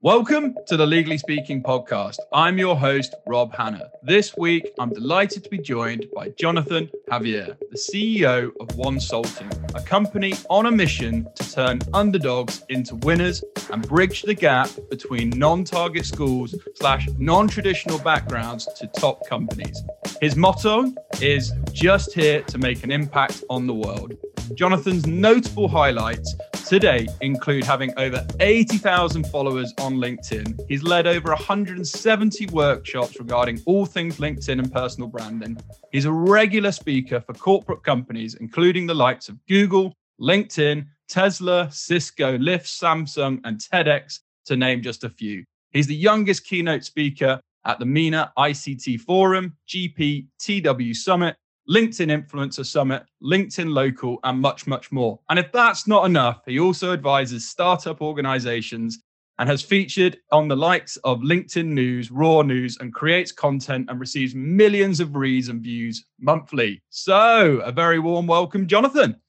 Welcome to the Legally Speaking podcast. I'm your host, Rob Hanna. This week, I'm delighted to be joined by Jonathan Javier, the CEO of Wonsulting, a company on a mission to turn underdogs into winners and bridge the gap between non-target schools slash non-traditional backgrounds to top companies. His motto is just here to make an impact on the world. Jonathan's notable highlights today include having over 80,000 followers on LinkedIn. He's led over 170 workshops regarding all things LinkedIn and personal branding. He's a regular speaker for corporate companies, including the likes of Google, LinkedIn, Tesla, Cisco, Lyft, Samsung, and TEDx, to name just a few. He's the youngest keynote speaker at the MENA ICT Forum, GP, TW Summit, LinkedIn Influencer Summit, LinkedIn Local, and much, much more. And if that's not enough, he also advises startup organizations and has featured on the likes of LinkedIn News, Raw News, and creates content and receives millions of reads and views monthly. So, a very warm welcome, Jonathan.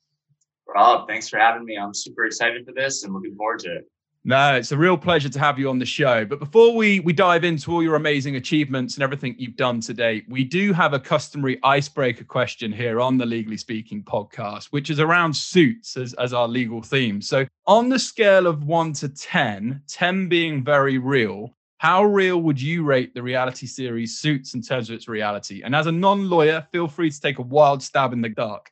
Rob, thanks for having me. I'm super excited for this and looking forward to it. No, it's a real pleasure to have you on the show. But before we we dive into all your amazing achievements and everything you've done today, we do have a customary icebreaker question here on the Legally Speaking podcast, which is around suits as, as our legal theme. So, on the scale of one to 10, 10 being very real, how real would you rate the reality series Suits in terms of its reality? And as a non lawyer, feel free to take a wild stab in the dark.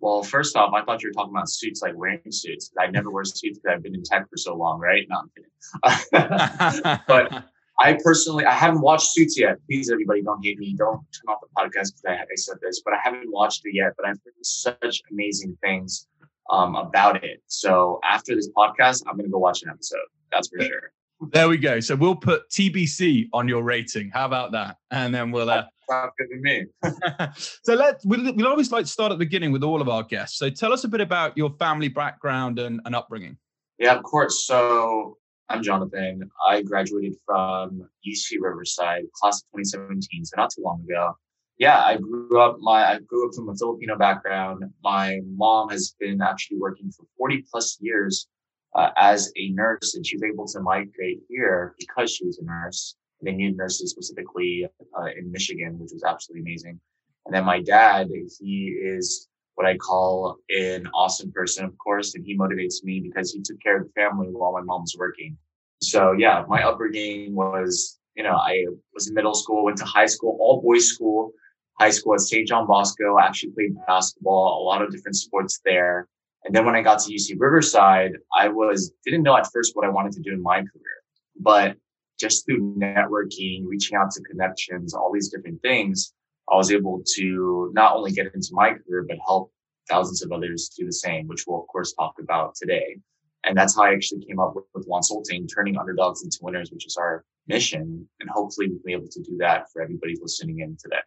Well, first off, I thought you were talking about suits, like wearing suits. I never wear suits because I've been in tech for so long, right? No, I'm kidding. but I personally, I haven't watched Suits yet. Please, everybody, don't hate me. Don't turn off the podcast because I, I, said this, but I haven't watched it yet. But I've heard such amazing things um, about it. So after this podcast, I'm going to go watch an episode. That's for sure. There we go. So we'll put TBC on your rating. How about that? And then we'll uh, sounds good to me. so let's we'll, we'll always like to start at the beginning with all of our guests. So tell us a bit about your family background and, and upbringing. Yeah, of course. So I'm Jonathan. I graduated from UC Riverside, class of 2017, so not too long ago. Yeah, I grew up. My I grew up from a Filipino background. My mom has been actually working for 40 plus years uh, as a nurse, and she was able to migrate here because she was a nurse. They nurses specifically uh, in Michigan, which was absolutely amazing. And then my dad, he is what I call an awesome person, of course, and he motivates me because he took care of the family while my mom was working. So yeah, my upbringing was, you know, I was in middle school, went to high school, all boys school, high school at St. John Bosco. I actually played basketball, a lot of different sports there. And then when I got to UC Riverside, I was didn't know at first what I wanted to do in my career, but just through networking, reaching out to connections, all these different things, I was able to not only get into my career, but help thousands of others do the same, which we'll of course talk about today. And that's how I actually came up with, with Wonsulting, turning underdogs into winners, which is our mission. And hopefully we'll be able to do that for everybody listening in today.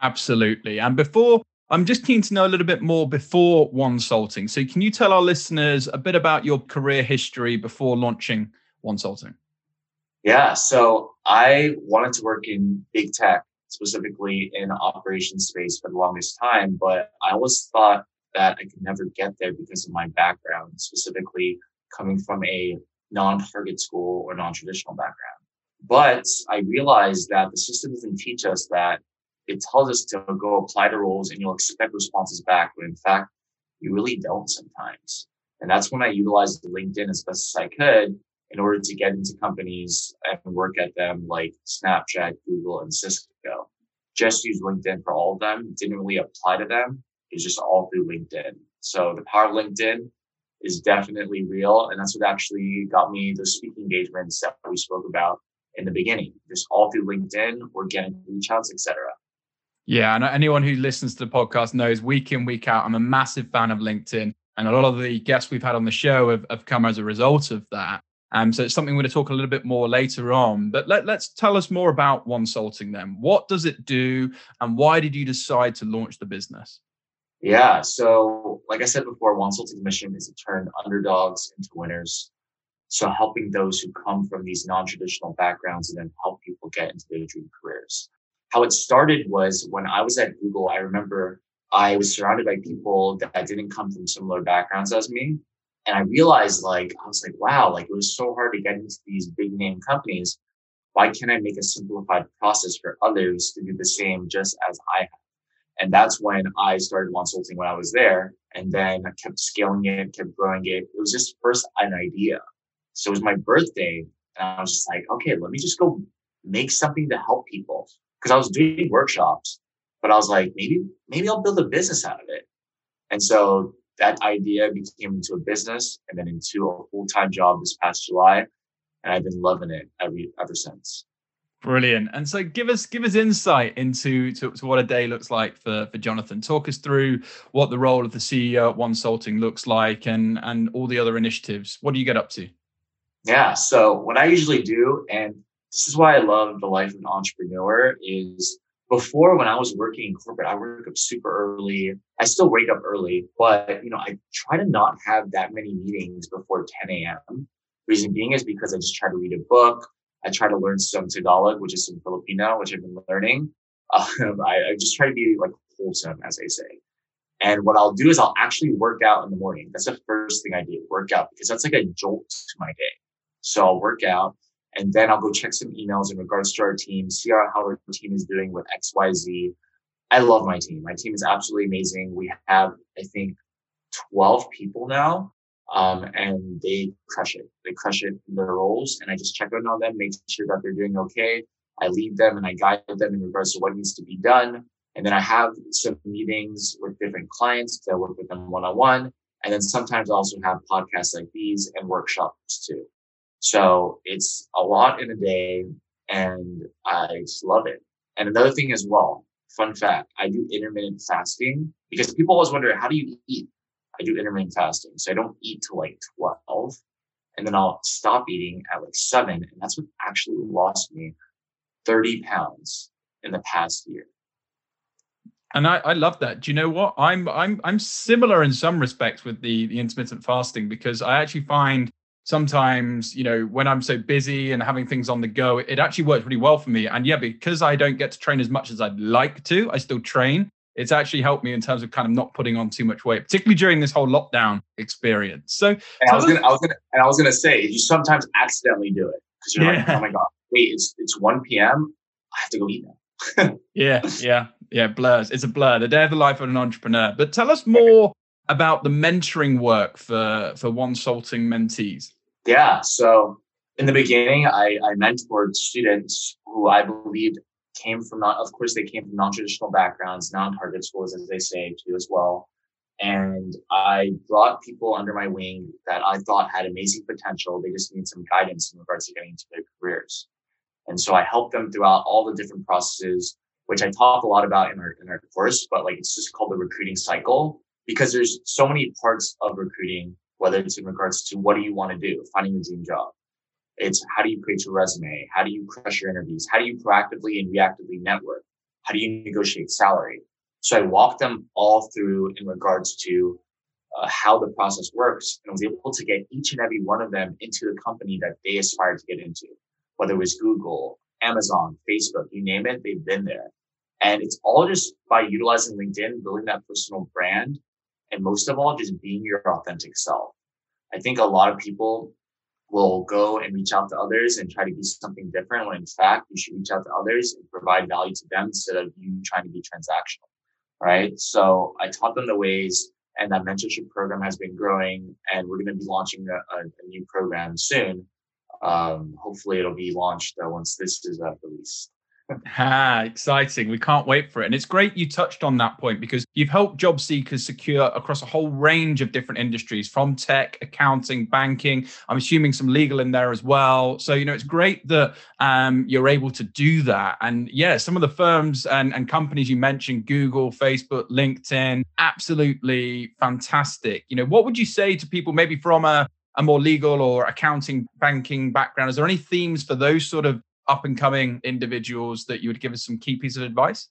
Absolutely. And before I'm just keen to know a little bit more before Wonsulting. So can you tell our listeners a bit about your career history before launching Wonsulting? Yeah. So I wanted to work in big tech, specifically in operations space for the longest time, but I always thought that I could never get there because of my background, specifically coming from a non-target school or non-traditional background. But I realized that the system doesn't teach us that. It tells us to go apply the roles and you'll expect responses back, but in fact, you really don't sometimes. And that's when I utilized LinkedIn as best as I could in order to get into companies and work at them like Snapchat, Google, and Cisco. Just use LinkedIn for all of them. Didn't really apply to them. It's just all through LinkedIn. So the power of LinkedIn is definitely real. And that's what actually got me the speaking engagements that we spoke about in the beginning. Just all through LinkedIn, getting reach outs, etc. Yeah, and anyone who listens to the podcast knows week in, week out, I'm a massive fan of LinkedIn. And a lot of the guests we've had on the show have, have come as a result of that. Um, so it's something we're going to talk a little bit more later on. But let, let's tell us more about Wonsulting then. What does it do, and why did you decide to launch the business? Yeah, so like I said before, Wonsulting's mission is to turn underdogs into winners. So helping those who come from these non-traditional backgrounds and then help people get into their dream careers. How it started was when I was at Google. I remember I was surrounded by people that didn't come from similar backgrounds as me, And I realized like, I was like, wow, like it was so hard to get into these big name companies. Why can't I make a simplified process for others to do the same just as I have? And that's when I started consulting when I was there. And then I kept scaling it, kept growing it. It was just first an idea. So it was my birthday. And I was just like, okay, let me just go make something to help people. Cause I was doing workshops, but I was like, maybe, maybe I'll build a business out of it. And so that idea became into a business and then into a full-time job this past July. And I've been loving it every, ever since. Brilliant. And so give us give us insight into to, to, what a day looks like for, for Jonathan. Talk us through what the role of the CEO at Wonsulting looks like and and all the other initiatives. What do you get up to? Yeah. So what I usually do, and this is why I love the life of an entrepreneur, is before when I was working in corporate, I work up super early. I still wake up early, but you know, I try to not have that many meetings before 10 a.m. Reason being is because I just try to read a book I try to learn some Tagalog, which is some Filipino, which I've been learning. Um, I, I, just try to be like wholesome, as they say. And what I'll do is I'll actually work out in the morning. That's the first thing I do, work out, because that's like a jolt to my day. So I'll work out and then I'll go check some emails in regards to our team, see how our team is doing with XYZ. I love my team. My team is absolutely amazing. We have, I think, 12 people now um, and they crush it. They crush it in their roles, and I just check in on them, make sure that they're doing okay. I lead them and I guide them in regards to what needs to be done. And then I have some meetings with different clients to work with them one on one. And then sometimes I also have podcasts like these and workshops too. So it's a lot in a day and I just love it. And another thing as well, fun fact, I do intermittent fasting because people always wonder, how do you eat? I do intermittent fasting. So I don't eat till like 12 and then I'll stop eating at like seven. And that's what actually lost me 30 pounds in the past year. And I, I love that. Do you know what? I'm I'm I'm similar in some respects with the the intermittent fasting because I actually find sometimes you know when i'm so busy and having things on the go it actually works really well for me and yeah because i don't get to train as much as i'd like to i still train it's actually helped me in terms of kind of not putting on too much weight, particularly during this whole lockdown experience. So I was, gonna, I was gonna, and I was gonna say, you sometimes accidentally do it because you're yeah. like, oh my god, wait, it's it's 1 p.m. I have to go eat now. yeah, yeah, yeah. Blurs. It's a blur. The day of the life of an entrepreneur. But tell us more about the mentoring work for for Wonsulting mentees. Yeah. So in the beginning, I, I mentored students who I believed came from not, of course, they came from non-traditional backgrounds, non-target schools, as they say too, as well. And I brought people under my wing that I thought had amazing potential. They just need some guidance in regards to getting into their careers. And so I helped them throughout all the different processes, which I talk a lot about in our, in our course, but like it's just called the recruiting cycle because there's so many parts of recruiting, whether it's in regards to what do you want to do, finding a dream job, it's how do you create your resume? How do you crush your interviews? How do you proactively and reactively network? How do you negotiate salary? So I walked them all through in regards to uh, how the process works and was able to get each and every one of them into the company that they aspired to get into, whether it was Google, Amazon, Facebook, you name it, they've been there. And it's all just by utilizing LinkedIn, building that personal brand, and most of all, just being your authentic self. I think a lot of people will go and reach out to others and try to be something different when in fact you should reach out to others and provide value to them instead of you trying to be transactional right? So i taught them the ways and that mentorship program has been growing and we're going to be launching a, a, a new program soon. Um, hopefully it'll be launched uh, once this is uh, released ah, exciting. We can't wait for it. And it's great you touched on that point because you've helped job seekers secure across a whole range of different industries from tech, accounting, banking. I'm assuming some legal in there as well. So, you know, it's great that um, you're able to do that. And yeah, some of the firms and, and companies you mentioned, Google, Facebook, LinkedIn, absolutely fantastic. You know, what would you say to people maybe from a a more legal or accounting banking background is there any themes for those sort of up and coming individuals that you would give us some key pieces of advice?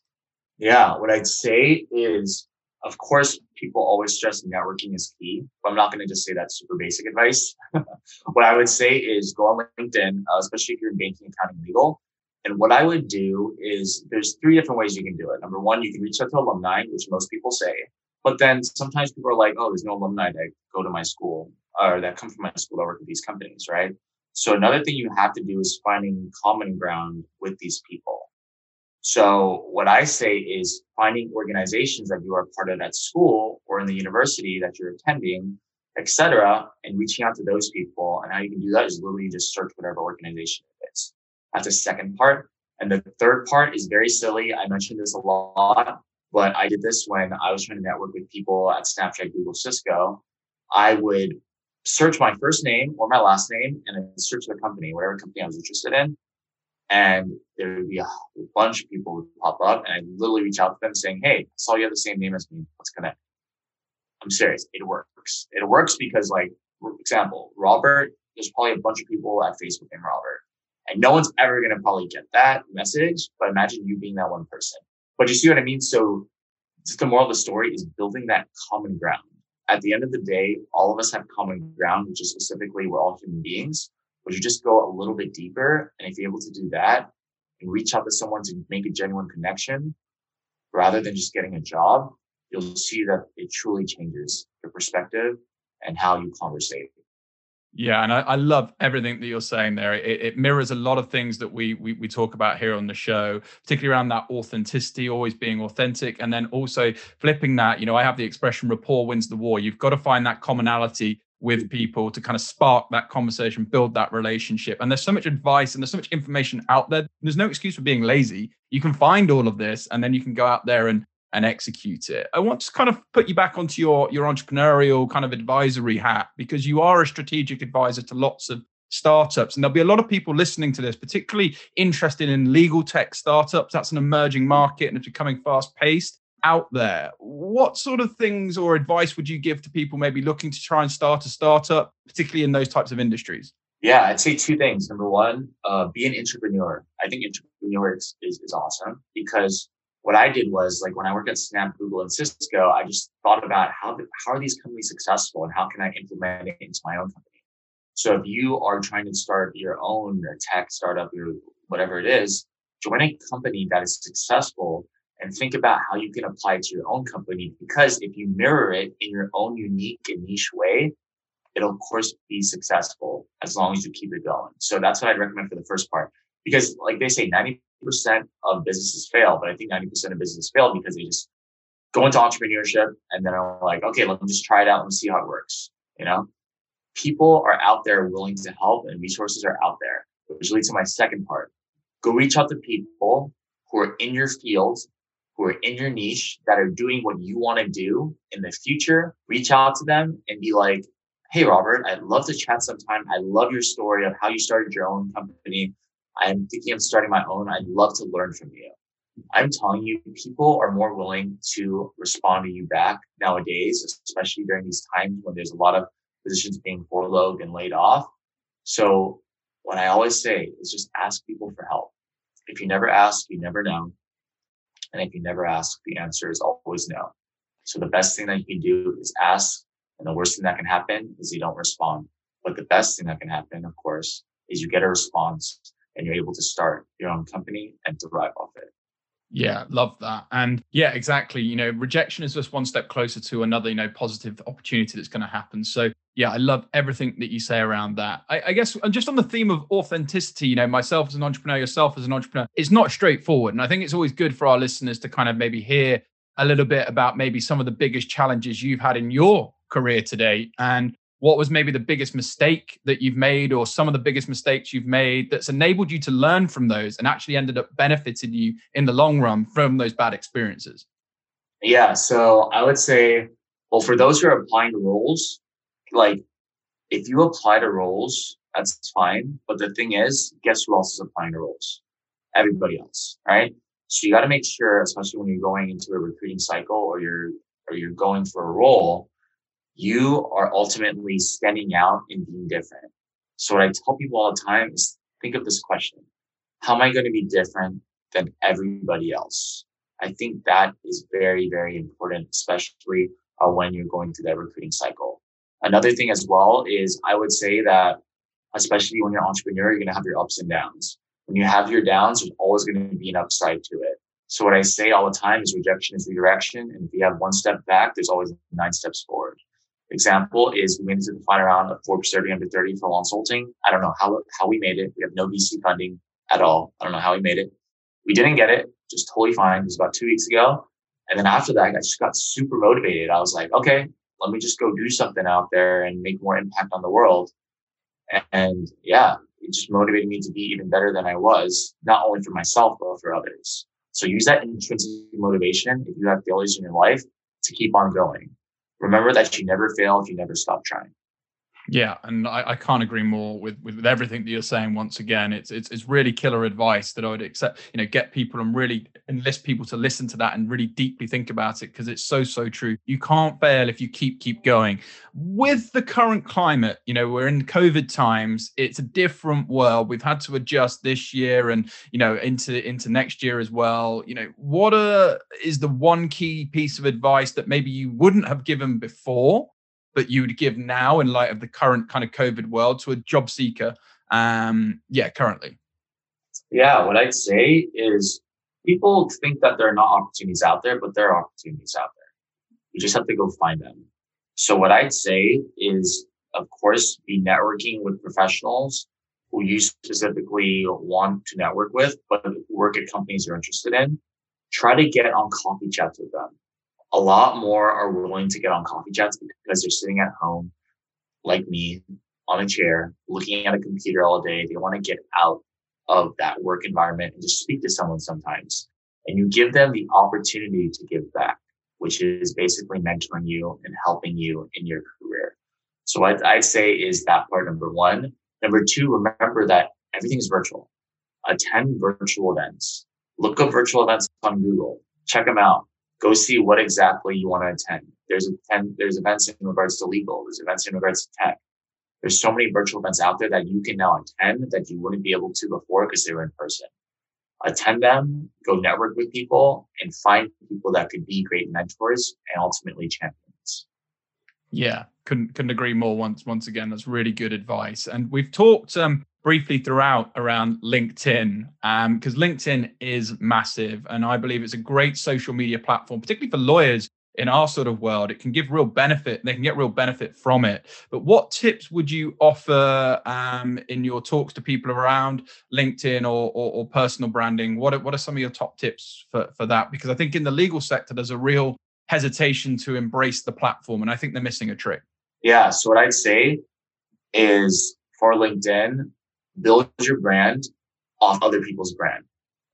Yeah, what I'd say is, of course, people always stress networking is key, but I'm not going to just say that super basic advice. what I would say is go on LinkedIn, uh, especially if you're in banking, accounting, legal. And what I would do is there's three different ways you can do it. Number one, you can reach out to alumni, which most people say. But then sometimes people are like, oh, there's no alumni that go to my school. or that come from my school that work with these companies, right? So another thing you have to do is finding common ground with these people. So what I say is finding organizations that you are part of at school or in the university that you're attending, etc., and reaching out to those people. And how you can do that is literally just search whatever organization it is. That's the second part. And the third part is very silly. I mentioned this a lot, but I did this when I was trying to network with people at Snapchat, Google, Cisco. I would search my first name or my last name and then search the company, whatever company I was interested in. And there would be a bunch of people would pop up and I'd literally reach out to them saying, Hey, I saw you have the same name as me. Let's connect. I'm serious. It works. It works because like, for example, Robert, there's probably a bunch of people at Facebook named Robert and no one's ever going to probably get that message. But imagine you being that one person. But you see what I mean? So just the moral of the story is building that common ground. At the end of the day, all of us have common ground, which is specifically we're all human beings. But you just go a little bit deeper. And if you're able to do that and reach out to someone to make a genuine connection rather than just getting a job, you'll see that it truly changes your perspective and how you conversate. Yeah, and I, I, love everything that you're saying there. It, it, mirrors a lot of things that we, we we talk about here on the show, particularly around that authenticity, always being authentic, and then also flipping that. You know, I have the expression "rapport wins the war." You've got to find that commonality with people to kind of spark that conversation, build that relationship. And there's so much advice and there's so much information out there. There's no excuse for being lazy. You can find all of this, and then you can go out there and and execute it. I want to kind of put you back onto your your entrepreneurial kind of advisory hat because you are a strategic advisor to lots of startups and there'll be a lot of people listening to this particularly interested in legal tech startups. That's an emerging market and it's becoming fast paced out there. What sort of things or advice would you give to people maybe looking to try and start a startup particularly in those types of industries? Yeah i'd say two things. Number one uh, be an entrepreneur. I think entrepreneur is, is, is awesome because what I did was like when I worked at Snap, Google, and Cisco, I just thought about how how are these companies successful and how can I implement it into my own company. So if you are trying to start your own tech startup or whatever it is, join a company that is successful and think about how you can apply it to your own company. Because if you mirror it in your own unique and niche way, it'll of course be successful as long as you keep it going. So that's what I'd recommend for the first part. Because like they say, 90 percent of businesses fail, but I think 90% of businesses fail because they just go into entrepreneurship and then are like, okay, let me just try it out and see how it works. You know, people are out there willing to help and resources are out there, which leads to my second part. Go reach out to people who are in your field, who are in your niche that are doing what you want to do in the future. Reach out to them and be like, Hey, Robert, I'd love to chat sometime. I love your story of how you started your own company. I'm thinking of starting my own. I'd love to learn from you. I'm telling you, people are more willing to respond to you back nowadays, especially during these times when there's a lot of positions being furloughed and laid off. So what I always say is just ask people for help. If you never ask, you never know. And if you never ask, the answer is always no. So the best thing that you can do is ask. And the worst thing that can happen is you don't respond. But the best thing that can happen, of course, is you get a response and you're able to start your own company and thrive off it. Yeah, love that. And yeah, exactly. You know, rejection is just one step closer to another, you know, positive opportunity that's going to happen. So yeah, I love everything that you say around that. I, I guess just on the theme of authenticity, you know, myself as an entrepreneur, yourself as an entrepreneur, it's not straightforward. And I think it's always good for our listeners to kind of maybe hear a little bit about maybe some of the biggest challenges you've had in your career today and what was maybe the biggest mistake that you've made or some of the biggest mistakes you've made that's enabled you to learn from those and actually ended up benefiting you in the long run from those bad experiences? Yeah so i would say well for those who are applying to roles like if you apply to roles that's fine. But the thing is guess who else is applying to roles? Everybody else right? So you got to make sure especially when you're going into a recruiting cycle or you're or you're going for a role you are ultimately standing out and being different. So what I tell people all the time is think of this question. How am I going to be different than everybody else? I think that is very, very important, especially uh, when you're going through that recruiting cycle. Another thing as well is I would say that, especially when you're an entrepreneur, you're going to have your ups and downs. When you have your downs, there's always going to be an upside to it. So what I say all the time is rejection is redirection. And if you have one step back, there's always nine steps forward. Example is we made it to the final round of Forbes 30 under 30 for Wonsulting. I don't know how, how we made it. We have no VC funding at all. I don't know how we made it. We didn't get it, just totally fine. It was about two weeks ago. And then after that, I just got super motivated. I was like, okay, let me just go do something out there and make more impact on the world. And yeah, it just motivated me to be even better than I was, not only for myself, but for others. So use that intrinsic motivation if you have failures in your life to keep on going. Remember that you never fail if you never stop trying. Yeah, and I, I, can't agree more with, with, with everything that you're saying. Once again, it's, it's it's really killer advice that I would accept. You know, get people and really enlist people to listen to that and really deeply think about it because it's so so true. You can't fail if you keep keep going. With the current climate, you know, we're in COVID times. It's a different world. We've had to adjust this year and you know into into next year as well. You know, what are, is the one key piece of advice that maybe you wouldn't have given before? That you would give now in light of the current kind of COVID world to a job seeker? Um, yeah, currently. Yeah, what I'd say is people think that there are not opportunities out there, but there are opportunities out there. You just have to go find them. So what I'd say is, of course, be networking with professionals who you specifically want to network with, but work at companies you're interested in. Try to get on coffee chats with them a lot more are willing to get on coffee chats because they're sitting at home, like me, on a chair, looking at a computer all day. They want to get out of that work environment and just speak to someone sometimes. And you give them the opportunity to give back, which is basically mentoring you and helping you in your career. So what I'd say is that part number one. Number two, remember that everything is virtual. Attend virtual events. Look up virtual events on Google. Check them out go see what exactly you want to attend. There's a, there's events in regards to legal. There's events in regards to tech. There's so many virtual events out there that you can now attend that you wouldn't be able to before because they were in person. Attend them, go network with people and find people that could be great mentors and ultimately champions. Yeah, couldn't couldn't agree more. Once once again, that's really good advice. And we've talked um, briefly throughout around LinkedIn because um, LinkedIn is massive, and I believe it's a great social media platform, particularly for lawyers in our sort of world. It can give real benefit; they can get real benefit from it. But what tips would you offer um, in your talks to people around LinkedIn or, or, or personal branding? What are, what are some of your top tips for for that? Because I think in the legal sector, there's a real hesitation to embrace the platform, and I think they're missing a trick. Yeah. So what I'd say is for LinkedIn, build your brand off other people's brand.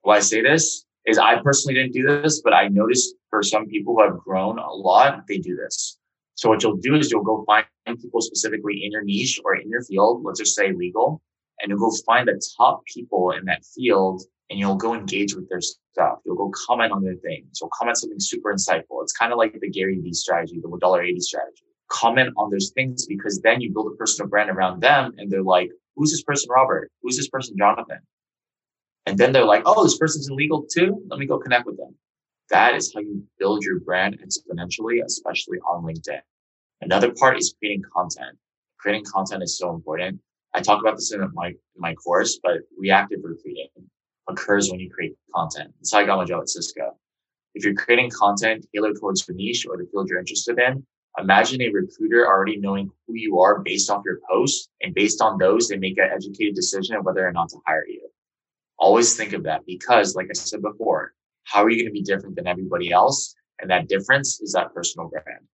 Why I say this is I personally didn't do this, but I noticed for some people who have grown a lot, they do this. So what you'll do is you'll go find people specifically in your niche or in your field, let's just say legal, and you'll go find the top people in that field and you'll go engage with their stuff. You'll go comment on their things. You'll comment something super insightful. It's kind of like the Gary Vee strategy, the $1.80 strategy. Comment on those things because then you build a personal brand around them and they're like, who's this person, Robert? Who's this person, Jonathan? And then they're like, oh, this person's illegal too. Let me go connect with them. That is how you build your brand exponentially, especially on LinkedIn. Another part is creating content. Creating content is so important. I talk about this in my, in my course, but reactive recruiting occurs when you create content. That's how I got my job at Cisco. If you're creating content tailored towards your niche or the field you're interested in, Imagine a recruiter already knowing who you are based off your posts and based on those, they make an educated decision of whether or not to hire you. Always think of that because like I said before, how are you going to be different than everybody else? And that difference is that personal brand.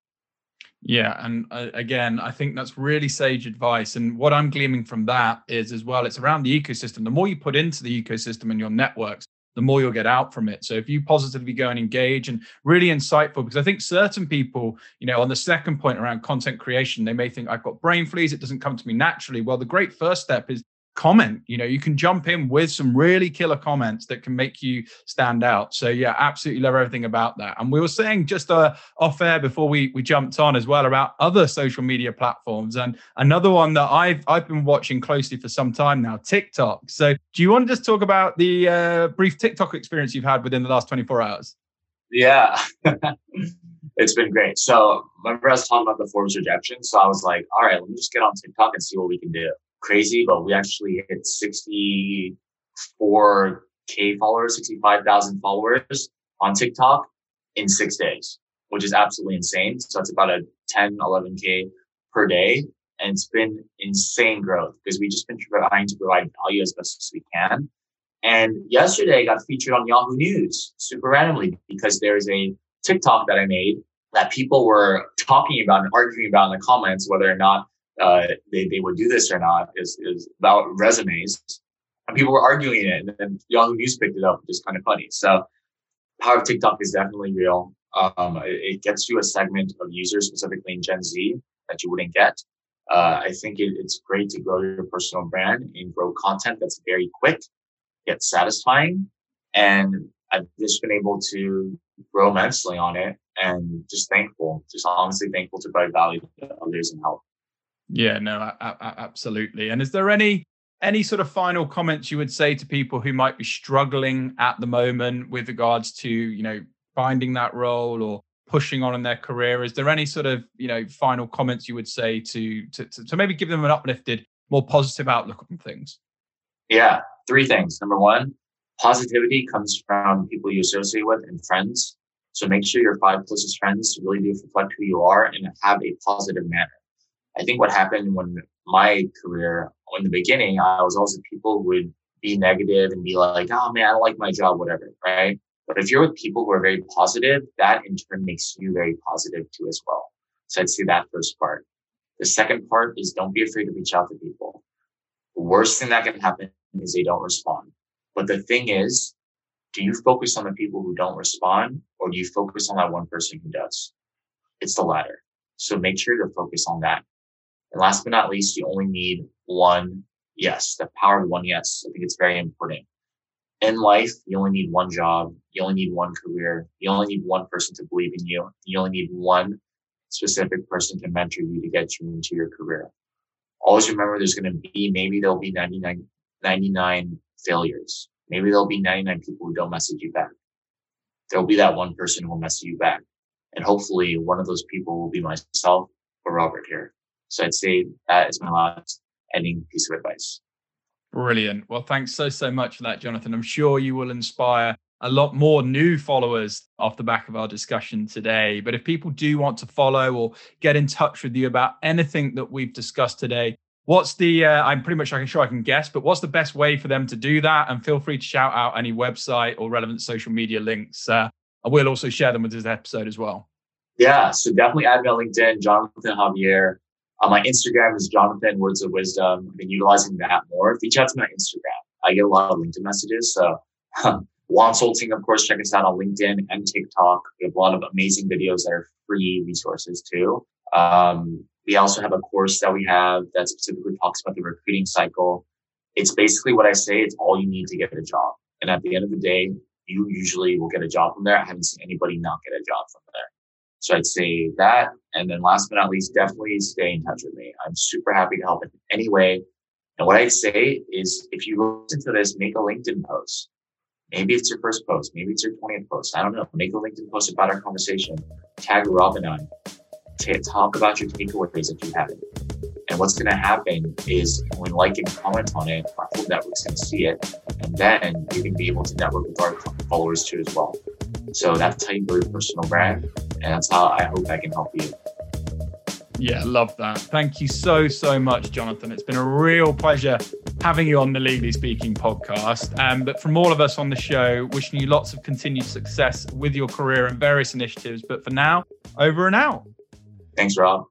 Yeah, and uh, again, I think that's really sage advice. And what I'm gleaming from that is as well, it's around the ecosystem. The more you put into the ecosystem and your networks, the more you'll get out from it. So if you positively go and engage and really insightful, because I think certain people, you know, on the second point around content creation, they may think I've got brain freeze, it doesn't come to me naturally. Well, the great first step is comment you know you can jump in with some really killer comments that can make you stand out. So yeah absolutely love everything about that. And we were saying just uh, off air before we we jumped on as well about other social media platforms. And another one that i've i've been watching closely for some time now tiktok. So do you want to just talk about the uh, brief tiktok experience you've had within the last 24 hours? Yeah. It's been great. So remember i was talking about the forbes rejection? So i was like all right let me just get on tiktok and see what we can do crazy, but we actually hit 64k followers, 65,000 followers on TikTok in six days, which is absolutely insane. So that's about a 10, 11k per day. And it's been insane growth because we've just been trying to provide value as best as we can. And yesterday I got featured on Yahoo News super randomly because there's a TikTok that I made that people were talking about and arguing about in the comments whether or not uh, they, they would do this or not is, is about resumes. And people were arguing it. And then Yahoo News picked it up, which is kind of funny. So power of TikTok is definitely real. Um, it, it, gets you a segment of users, specifically in Gen Z, that you wouldn't get. Uh, I think it, it's great to grow your personal brand and grow content that's very quick, yet satisfying. And I've just been able to grow immensely on it and just thankful, just honestly thankful to provide value to others and help. Yeah, no, absolutely. And is there any any sort of final comments you would say to people who might be struggling at the moment with regards to you know finding that role or pushing on in their career? Is there any sort of you know final comments you would say to to, to, to maybe give them an uplifted, more positive outlook on things? Yeah, three things. Number one, positivity comes from people you associate with and friends. So make sure your five closest friends really do reflect who you are and have a positive manner. I think what happened when my career, in the beginning, I was the people would be negative and be like, oh man, I don't like my job, whatever, right? But if you're with people who are very positive, that in turn makes you very positive too as well. So I'd say that first part. The second part is don't be afraid to reach out to people. The worst thing that can happen is they don't respond. But the thing is, do you focus on the people who don't respond or do you focus on that one person who does? It's the latter. So make sure to focus on that. And last but not least, you only need one yes, the power of one yes. I think it's very important. In life, you only need one job. You only need one career. You only need one person to believe in you. You only need one specific person to mentor you to get you into your career. Always remember there's going to be, maybe there'll be 99, 99 failures. Maybe there'll be 99 people who don't message you back. There'll be that one person who will message you back. And hopefully one of those people will be myself or Robert here. So I'd say that is my last ending piece of advice. Brilliant. Well, thanks so, so much for that, Jonathan. I'm sure you will inspire a lot more new followers off the back of our discussion today. But if people do want to follow or get in touch with you about anything that we've discussed today, what's the, uh, I'm pretty much I can sure I can guess, but what's the best way for them to do that? And feel free to shout out any website or relevant social media links. Uh, I will also share them with this episode as well. Yeah, so definitely add me on LinkedIn, Jonathan Javier. Uh, my Instagram is Jonathan Words of Wisdom. I've been utilizing that more. Reach out to my Instagram. I get a lot of LinkedIn messages. So Wonsulting, of course, check us out on LinkedIn and TikTok. We have a lot of amazing videos that are free resources too. Um, we also have a course that we have that specifically talks about the recruiting cycle. It's basically what I say. It's all you need to get a job. And at the end of the day, you usually will get a job from there. I haven't seen anybody not get a job from there. So I'd say that. And then last but not least, definitely stay in touch with me. I'm super happy to help in any way. And what I'd say is if you listen to this, make a LinkedIn post. Maybe it's your first post. Maybe it's your 20th post. I don't know. Make a LinkedIn post about our conversation. Tag Rob and I. Talk about your takeaways if you have it. What's going to happen is when like and comment on it, our whole network's going to see it. And then you can be able to network with our followers too as well. So that's how you build your personal brand. And that's how I hope I can help you. Yeah, love that. Thank you so, so much, Jonathan. It's been a real pleasure having you on the Legally Speaking podcast. Um, but from all of us on the show, wishing you lots of continued success with your career and various initiatives. But for now, over and out. Thanks, Rob.